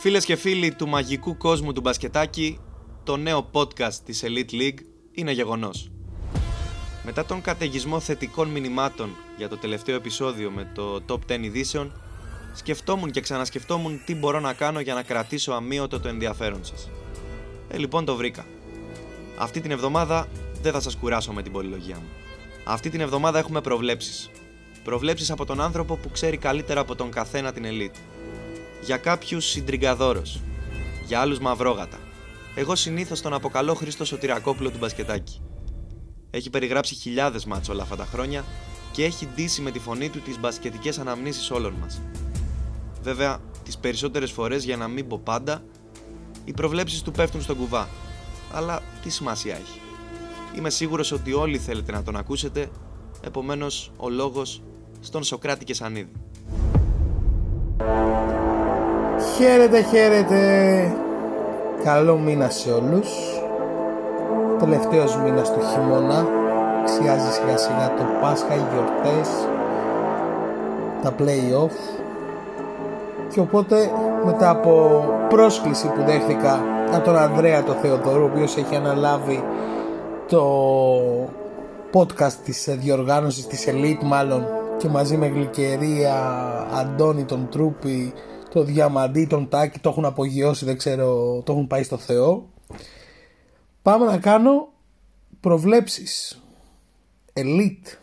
Φίλες και φίλοι του μαγικού κόσμου του μπασκετάκι, το νέο podcast της Elite League είναι γεγονός. Μετά τον καταιγισμό θετικών μηνυμάτων για το τελευταίο επεισόδιο με το Top 10 ειδήσεων, σκεφτόμουν και ξανασκεφτόμουν τι μπορώ να κάνω για να κρατήσω αμύωτο το ενδιαφέρον σας. Ε, λοιπόν το βρήκα. Αυτή την εβδομάδα δεν θα σας κουράσω με την πολυλογία μου. Αυτή την εβδομάδα έχουμε προβλέψεις. Προβλέψεις από τον άνθρωπο που ξέρει καλύτερα από τον καθένα την Elite. Για κάποιους συντριγκαδόρος. Για άλλους μαυρόγατα. Εγώ συνήθως τον αποκαλώ Χρήστο Σωτηρακόπουλο του μπασκετάκι. Έχει περιγράψει χιλιάδες μάτς όλα αυτά τα χρόνια και έχει ντύσει με τη φωνή του τις μπασκετικές αναμνήσεις όλων μας. Βέβαια, τις περισσότερες φορές για να μην πω πάντα, οι προβλέψεις του πέφτουν στον κουβά. Αλλά τι σημασία έχει. Είμαι σίγουρος ότι όλοι θέλετε να τον ακούσετε, επομένως ο λόγος στον Σοκράτη και Σανίδη. Χαίρετε, χαίρετε. Καλό μήνα σε όλους. Τελευταίος μήνας του χειμώνα. Ξιάζει σιγά σιγά το Πάσχα, οι γιορτές, τα play-off. Και οπότε μετά από πρόσκληση που δέχτηκα από τον Ανδρέα το Θεοδωρού, ο οποίος έχει αναλάβει το podcast της διοργάνωσης της Elite μάλλον και μαζί με Γλυκερία, Αντώνη τον Τρούπη, το Διαμαντή, τον Τάκη, το έχουν απογειώσει, δεν ξέρω, το έχουν πάει στο Θεό. Πάμε να κάνω προβλέψεις. Elite.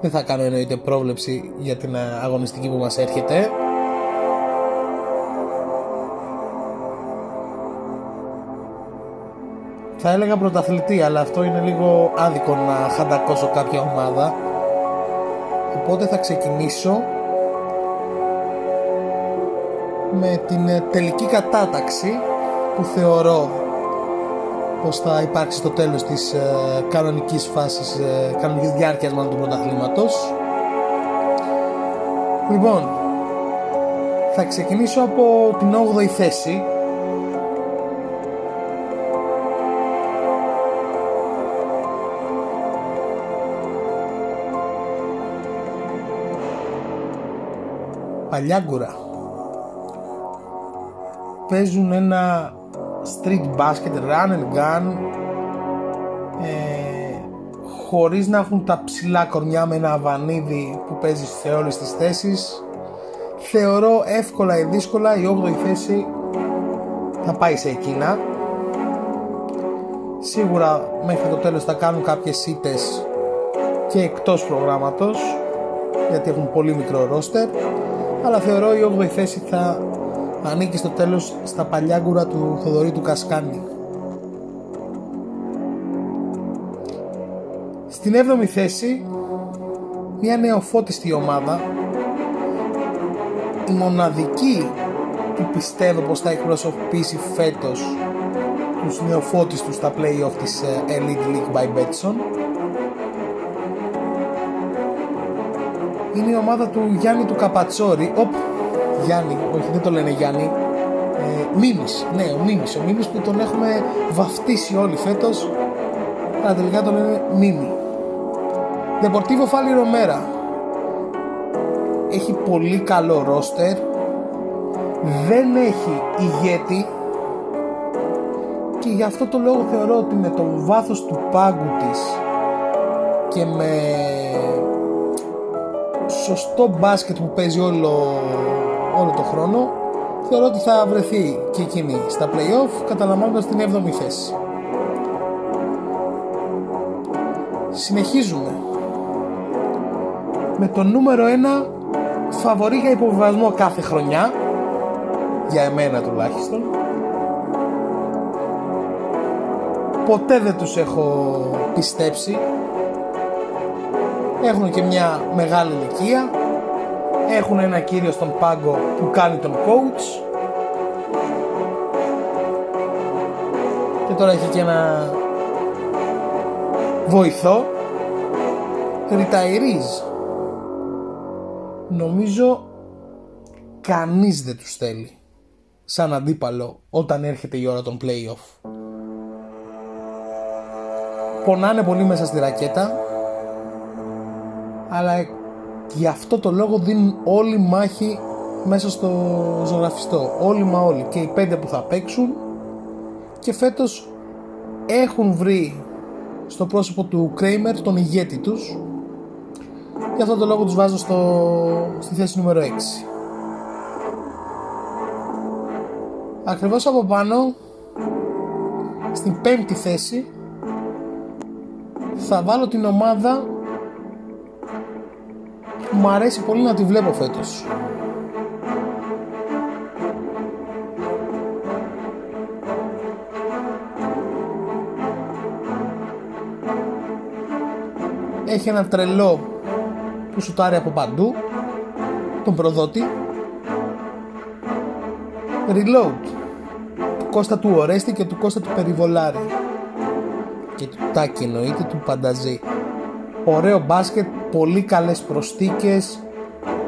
Δεν θα κάνω εννοείται πρόβλεψη για την αγωνιστική που μας έρχεται. Θα έλεγα πρωταθλητή, αλλά αυτό είναι λίγο άδικο να χαντακώσω κάποια ομάδα. Οπότε θα ξεκινήσω με την ε, τελική κατάταξη που θεωρώ πως θα υπάρξει στο τέλος της ε, κανονικής φάσης, ε, κανονικής διάρκειας μάλλον του πρωταθλήματος. Λοιπόν, θα ξεκινήσω από την 8η θέση Παλιάγκουρα. Παίζουν ένα street basket run and gun ε, χωρίς να έχουν τα ψηλά κορμιά με ένα αβανίδι που παίζει σε όλες τις θέσεις. Θεωρώ εύκολα ή δύσκολα η 8η θέση θα πάει σε εκείνα. Σίγουρα μέχρι το τέλος θα κάνουν κάποιες σίτες και εκτός προγράμματος γιατί έχουν πολύ μικρό ρόστερ αλλά θεωρώ η 8η θέση θα ανήκει στο τέλος στα παλιάγκουρα του Θοδωρή του Κασκάνη. Στην 7η θέση μια νεοφώτιστη ομάδα η μοναδική που πιστεύω πως θα εκπροσωπήσει φέτος τους νεοφώτιστους στα play-off της ε, Elite League by Betson είναι η ομάδα του Γιάννη του Καπατσόρη. Οπ, Γιάννη, όχι δεν το λένε Γιάννη. Ε, Μίμης, ναι, ο Μίμης. Ο Μίμης που τον έχουμε βαφτίσει όλοι φέτος. Αλλά τελικά τον λένε Μίμη. Δεπορτίβο Φάλι Ρομέρα. Έχει πολύ καλό ρόστερ. Δεν έχει ηγέτη. Και γι' αυτό το λόγο θεωρώ ότι με το βάθος του πάγκου της και με σωστό μπάσκετ που παίζει όλο, όλο το χρόνο θεωρώ ότι θα βρεθεί και εκείνη στα play-off καταλαμβάνοντας την 7η θέση. Συνεχίζουμε. Με το νούμερο 1 φαβορή για υποβιβασμό κάθε χρονιά για εμένα τουλάχιστον. Ποτέ δεν τους έχω πιστέψει έχουν και μια μεγάλη ηλικία. Έχουν ένα κύριο στον πάγκο που κάνει τον coach. Και τώρα έχει και ένα βοηθό. Ριταϊρίζ νομίζω κανείς δεν τους θέλει σαν αντίπαλο όταν έρχεται η ώρα των play-off. Πονάνε πολύ μέσα στη ρακέτα αλλά γι' αυτό το λόγο δίνουν όλη μάχη μέσα στο ζωγραφιστό. Όλοι μα όλοι. Και οι πέντε που θα παίξουν και φέτος έχουν βρει στο πρόσωπο του Κρέιμερ τον ηγέτη τους Γι' αυτό το λόγο τους βάζω στο, στη θέση νούμερο 6. Ακριβώς από πάνω, στην πέμπτη θέση, θα βάλω την ομάδα που μου αρέσει πολύ να τη βλέπω φέτος. Έχει ένα τρελό που σουτάρει από παντού τον προδότη. Reload. Του Κώστα του Ορέστη και του Κώστα του Περιβολάρη. Και του Τάκη εννοείται του Πανταζή ωραίο μπάσκετ πολύ καλές προστίκες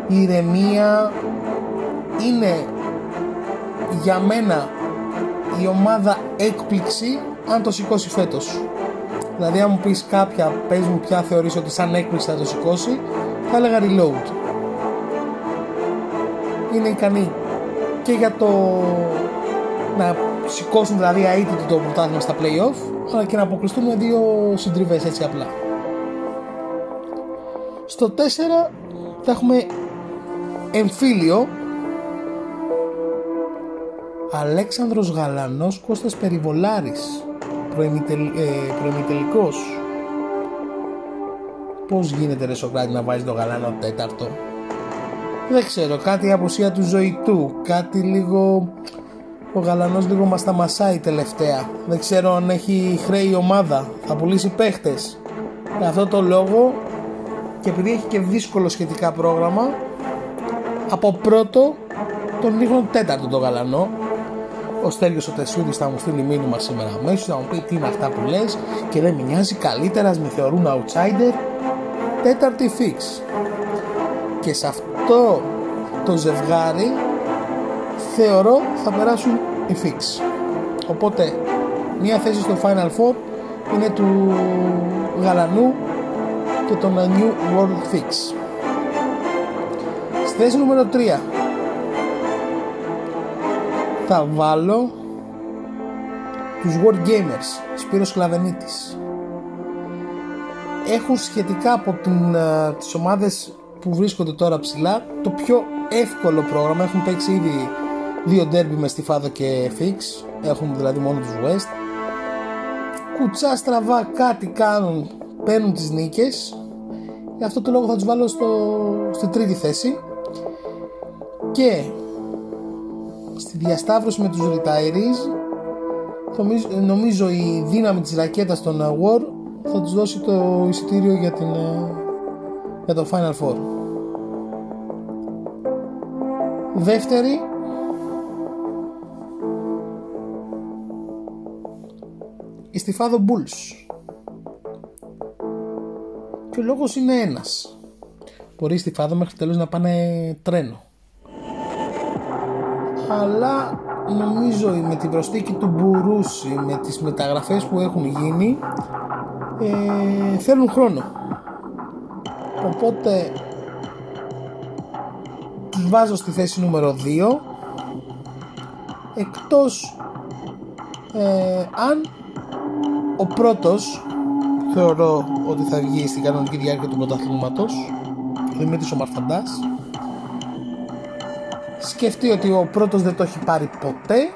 ηρεμία είναι για μένα η ομάδα έκπληξη αν το σηκώσει φέτος δηλαδή αν μου πεις κάποια πες μου ποια θεωρείς ότι σαν έκπληξη θα το σηκώσει θα έλεγα reload. Είναι ικανή και για το να σηκώσουν δηλαδή αίτητο το πρωτάθλημα στα playoff αλλά και να αποκλειστούν με δύο συντριβές έτσι απλά. Στο 4 θα έχουμε εμφύλιο Αλέξανδρος Γαλανός Κώστας Περιβολάρης προημιτελικός Πώς γίνεται ρε Σοκράτη να βάζεις το γαλάνο τέταρτο; Δεν ξέρω, κάτι η απουσία του ζωητού, κάτι λίγο... Ο γαλανός λίγο μας τα μασάει τελευταία. Δεν ξέρω αν έχει χρέη ομάδα, θα πουλήσει παίχτες. Για αυτό το λόγο και επειδή έχει και δύσκολο σχετικά πρόγραμμα, από πρώτο τον ρίχνω τέταρτο το γαλανό. Ο Στέλιος ο Τεσιούδης θα μου στείλει μήνυμα σήμερα αμέσως, θα μου πει τι είναι αυτά που λες και δεν με νοιάζει καλύτερα, με θεωρούν outsider. Τέταρτη fix. Και σε αυτό το ζευγάρι θεωρώ θα περάσουν οι fix. Οπότε μία θέση στο Final Four είναι του Γαλανού και τον New World Fix. Στη θέση νούμερο 3 θα βάλω τους World Gamers Σπύρος Κλαβενίτης έχουν σχετικά από την, uh, τις ομάδες που βρίσκονται τώρα ψηλά το πιο εύκολο πρόγραμμα. Έχουν παίξει ήδη δύο ντέρμπι με Στιφάδο και Fix έχουν δηλαδή μόνο τους West. Κουτσά στραβά κάτι κάνουν παίρνουν τις νίκες. Γι' αυτό το λόγο θα τους βάλω στο, στη τρίτη θέση. Και στη διασταύρωση με τους Retirees νομίζω, νομίζω η δύναμη της ρακέτας των War θα τους δώσει το εισιτήριο για, την, ε, για το Final Four. Δεύτερη. Η Στιφάδο Bulls και ο λόγος είναι ένας. Μπορεί η Στιφάδο μέχρι τέλος να πάνε τρένο. Αλλά νομίζω με την προστίκη του Μπουρούση με τις μεταγραφές που έχουν γίνει ε, θέλουν χρόνο. Οπότε τους βάζω στη θέση νούμερο 2 εκτός ε, αν ο πρώτος θεωρώ ότι θα βγει στην κανονική διάρκεια του πρωταθλήματος Δημήτρης ο Μαρφαντάς σκεφτεί ότι ο πρώτος δεν το έχει πάρει ποτέ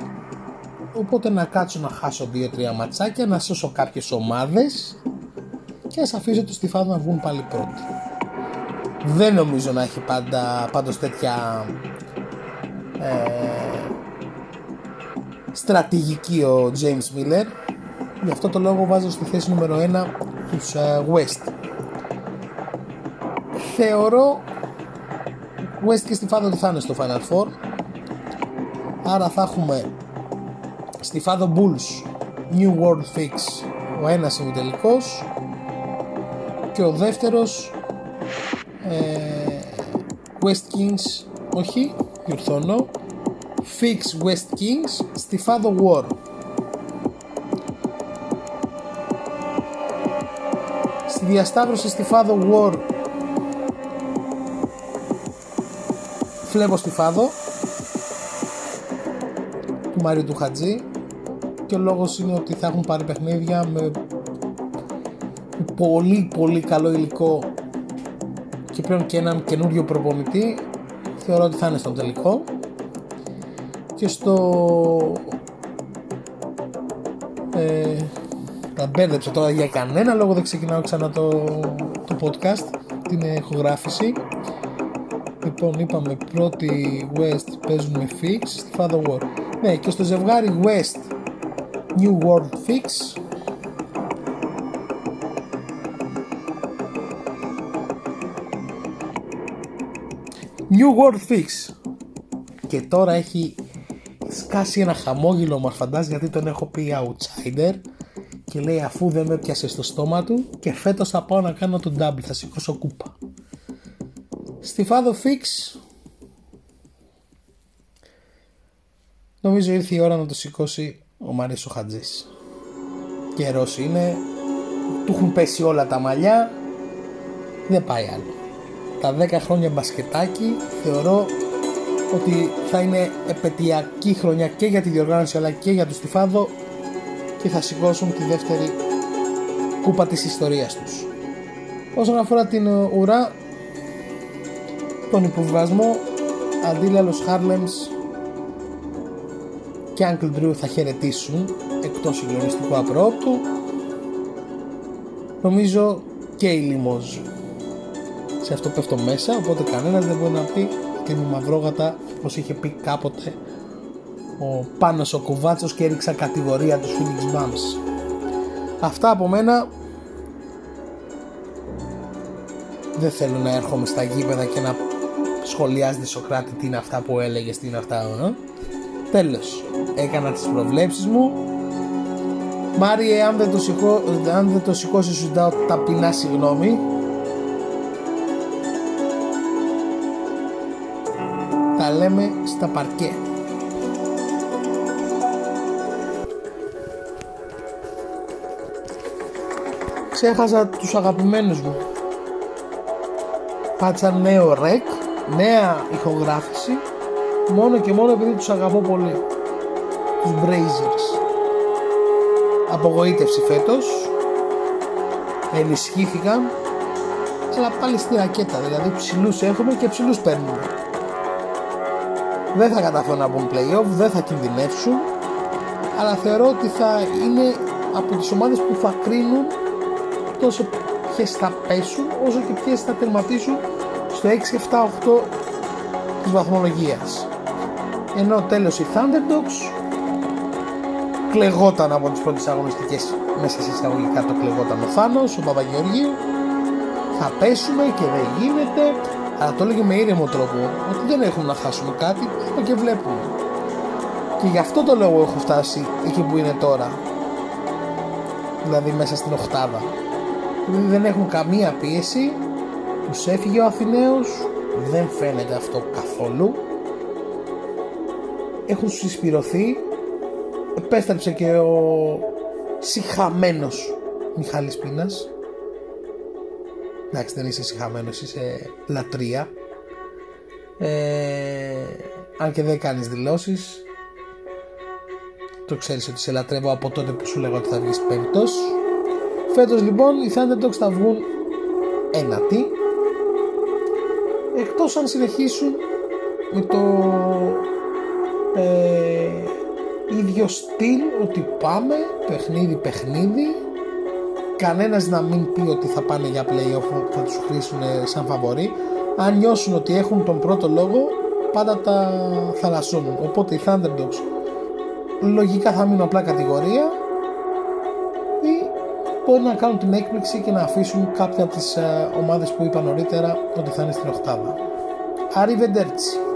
οπότε να κάτσω να χάσω 2-3 ματσάκια να σώσω κάποιες ομάδες και ας αφήσω τους Στιφάδο να βγουν πάλι πρώτοι. Δεν νομίζω να έχει πάντα, πάντως τέτοια ε, στρατηγική ο James Miller. Γι' αυτό το λόγο βάζω στη θέση νούμερο 1 τους ε, West. Θεωρώ West και Στιφάδο ότι θα είναι στο Final Four. Άρα θα έχουμε Στιφάδο Bulls New World Fix ο ένας ημιτελικός και ο δεύτερος ε, West Kings όχι διορθώνω Fix West Kings στη Fado War στη διασταύρωση στη Φάδο War Φλέμπο στη Φάδο του Μαρίου του Χατζή και ο λόγος είναι ότι θα έχουν πάρει παιχνίδια με πολύ πολύ καλό υλικό και πλέον και έναν καινούριο προπονητή. Θεωρώ ότι θα είναι στον τελικό. Και στο ε, τα μπέρδεψα τώρα για κανένα λόγο δεν ξεκινάω ξανά το, το podcast την ηχογράφηση. Λοιπόν είπαμε πρώτη West παίζουν με Fix στη Father War. Ναι και στο ζευγάρι West New World Fix. New World Fix. Και τώρα έχει σκάσει ένα χαμόγελο μας φαντάζει γιατί τον έχω πει outsider και λέει αφού δεν με πιάσε στο στόμα του και φέτος θα πάω να κάνω τον double, θα σηκώσω κούπα. Στη Φάδο Fix νομίζω ήρθε η ώρα να το σηκώσει ο Μαρίσο Χατζής. Καιρός είναι, του έχουν πέσει όλα τα μαλλιά, δεν πάει άλλο. Τα 10 χρόνια μπασκετάκι θεωρώ ότι θα είναι επαιτειακή χρονιά και για τη διοργάνωση αλλά και για τους Στιφάδο και θα σηκώσουν τη δεύτερη κούπα της ιστορίας τους. Όσον αφορά την ουρά, τον υποβιβασμό, αντίλαλος Χάρλεμς και Uncle Drew θα χαιρετήσουν εκτός συγκλονιστικού απρόπτου. Νομίζω και η Λιμόζ. Σε αυτό πέφτω μέσα, οπότε κανένας δεν μπορεί να πει και με μαυρόγατα όπως είχε πει κάποτε ο Πάνος ο Κουβάτσος και έριξα κατηγορία τους Phoenix Bums. Αυτά από μένα δεν θέλω να έρχομαι στα γήπεδα και να σχολιάζει Σοκράτη τι είναι αυτά που έλεγες, τι είναι αυτά. Ε; Τέλος, έκανα τις προβλέψεις μου. Μάριε, αν δεν το, σηκώ, αν δεν το σηκώσεις σου δάω ταπεινά συγγνώμη. Τα λέμε στα παρκέ. Ξέχασα τους αγαπημένους μου. Πάτσα νέο ρεκ, νέα ηχογράφηση, μόνο και μόνο επειδή τους αγαπώ πολύ. Τους Brazers. Απογοήτευση φέτος, ενισχύθηκαν, αλλά πάλι στη ρακέτα, δηλαδή ψηλούς έχουμε και ψηλούς παίρνουμε. Δεν θα καταφέρουν να μπουν playoff, δεν θα κινδυνεύσουν, αλλά θεωρώ ότι θα είναι από τις ομάδες που θα κρίνουν τόσο ποιες θα πέσουν όσο και ποιες θα τερματίσουν στο 6, 7, 8 της βαθμολογίας. Ενώ τέλος οι Thunderdogs κλεγόταν από τις πρώτες αγωνιστικές μέσα σε εισαγωγικά το κλεγόταν ο Θάνος, ο Παπαγεωργίου. Θα πέσουμε και δεν γίνεται αλλά το έλεγε με ήρεμο τρόπο ότι δεν έχουμε να χάσουμε κάτι και βλέπουμε. Και γι' αυτό το λόγο έχω φτάσει εκεί που είναι τώρα. Δηλαδή μέσα στην οχτάδα δεν έχουν καμία πίεση τους έφυγε ο Αθηναίος δεν φαίνεται αυτό καθόλου. Έχουν συσπηρωθεί. Επέστρεψε και ο συχαμένος Μιχάλης Πίνας. Εντάξει δεν είσαι συχαμένος είσαι λατρεία. Ε, αν και δεν κάνεις δηλώσεις το ξέρεις ότι σε λατρεύω από τότε που σου λέγω ότι θα βγεις πέμπτος Φέτος λοιπόν οι Thunderdogs θα βγουν ένατη εκτός αν συνεχίσουν με το ε, ίδιο στυλ ότι πάμε παιχνίδι παιχνίδι. Κανένας να μην πει ότι θα πάνε για playoff θα τους χρήσουν σαν φαβορή. Αν νιώσουν ότι έχουν τον πρώτο λόγο πάντα τα θαλασσώνουν. Οπότε οι Thunderdogs λογικά θα μείνουν απλά κατηγορία μπορεί να κάνουν την έκπληξη και να αφήσουν κάποια από τις ε, ομάδες που είπα νωρίτερα ότι θα είναι στην οχτάδα. Arrivederci.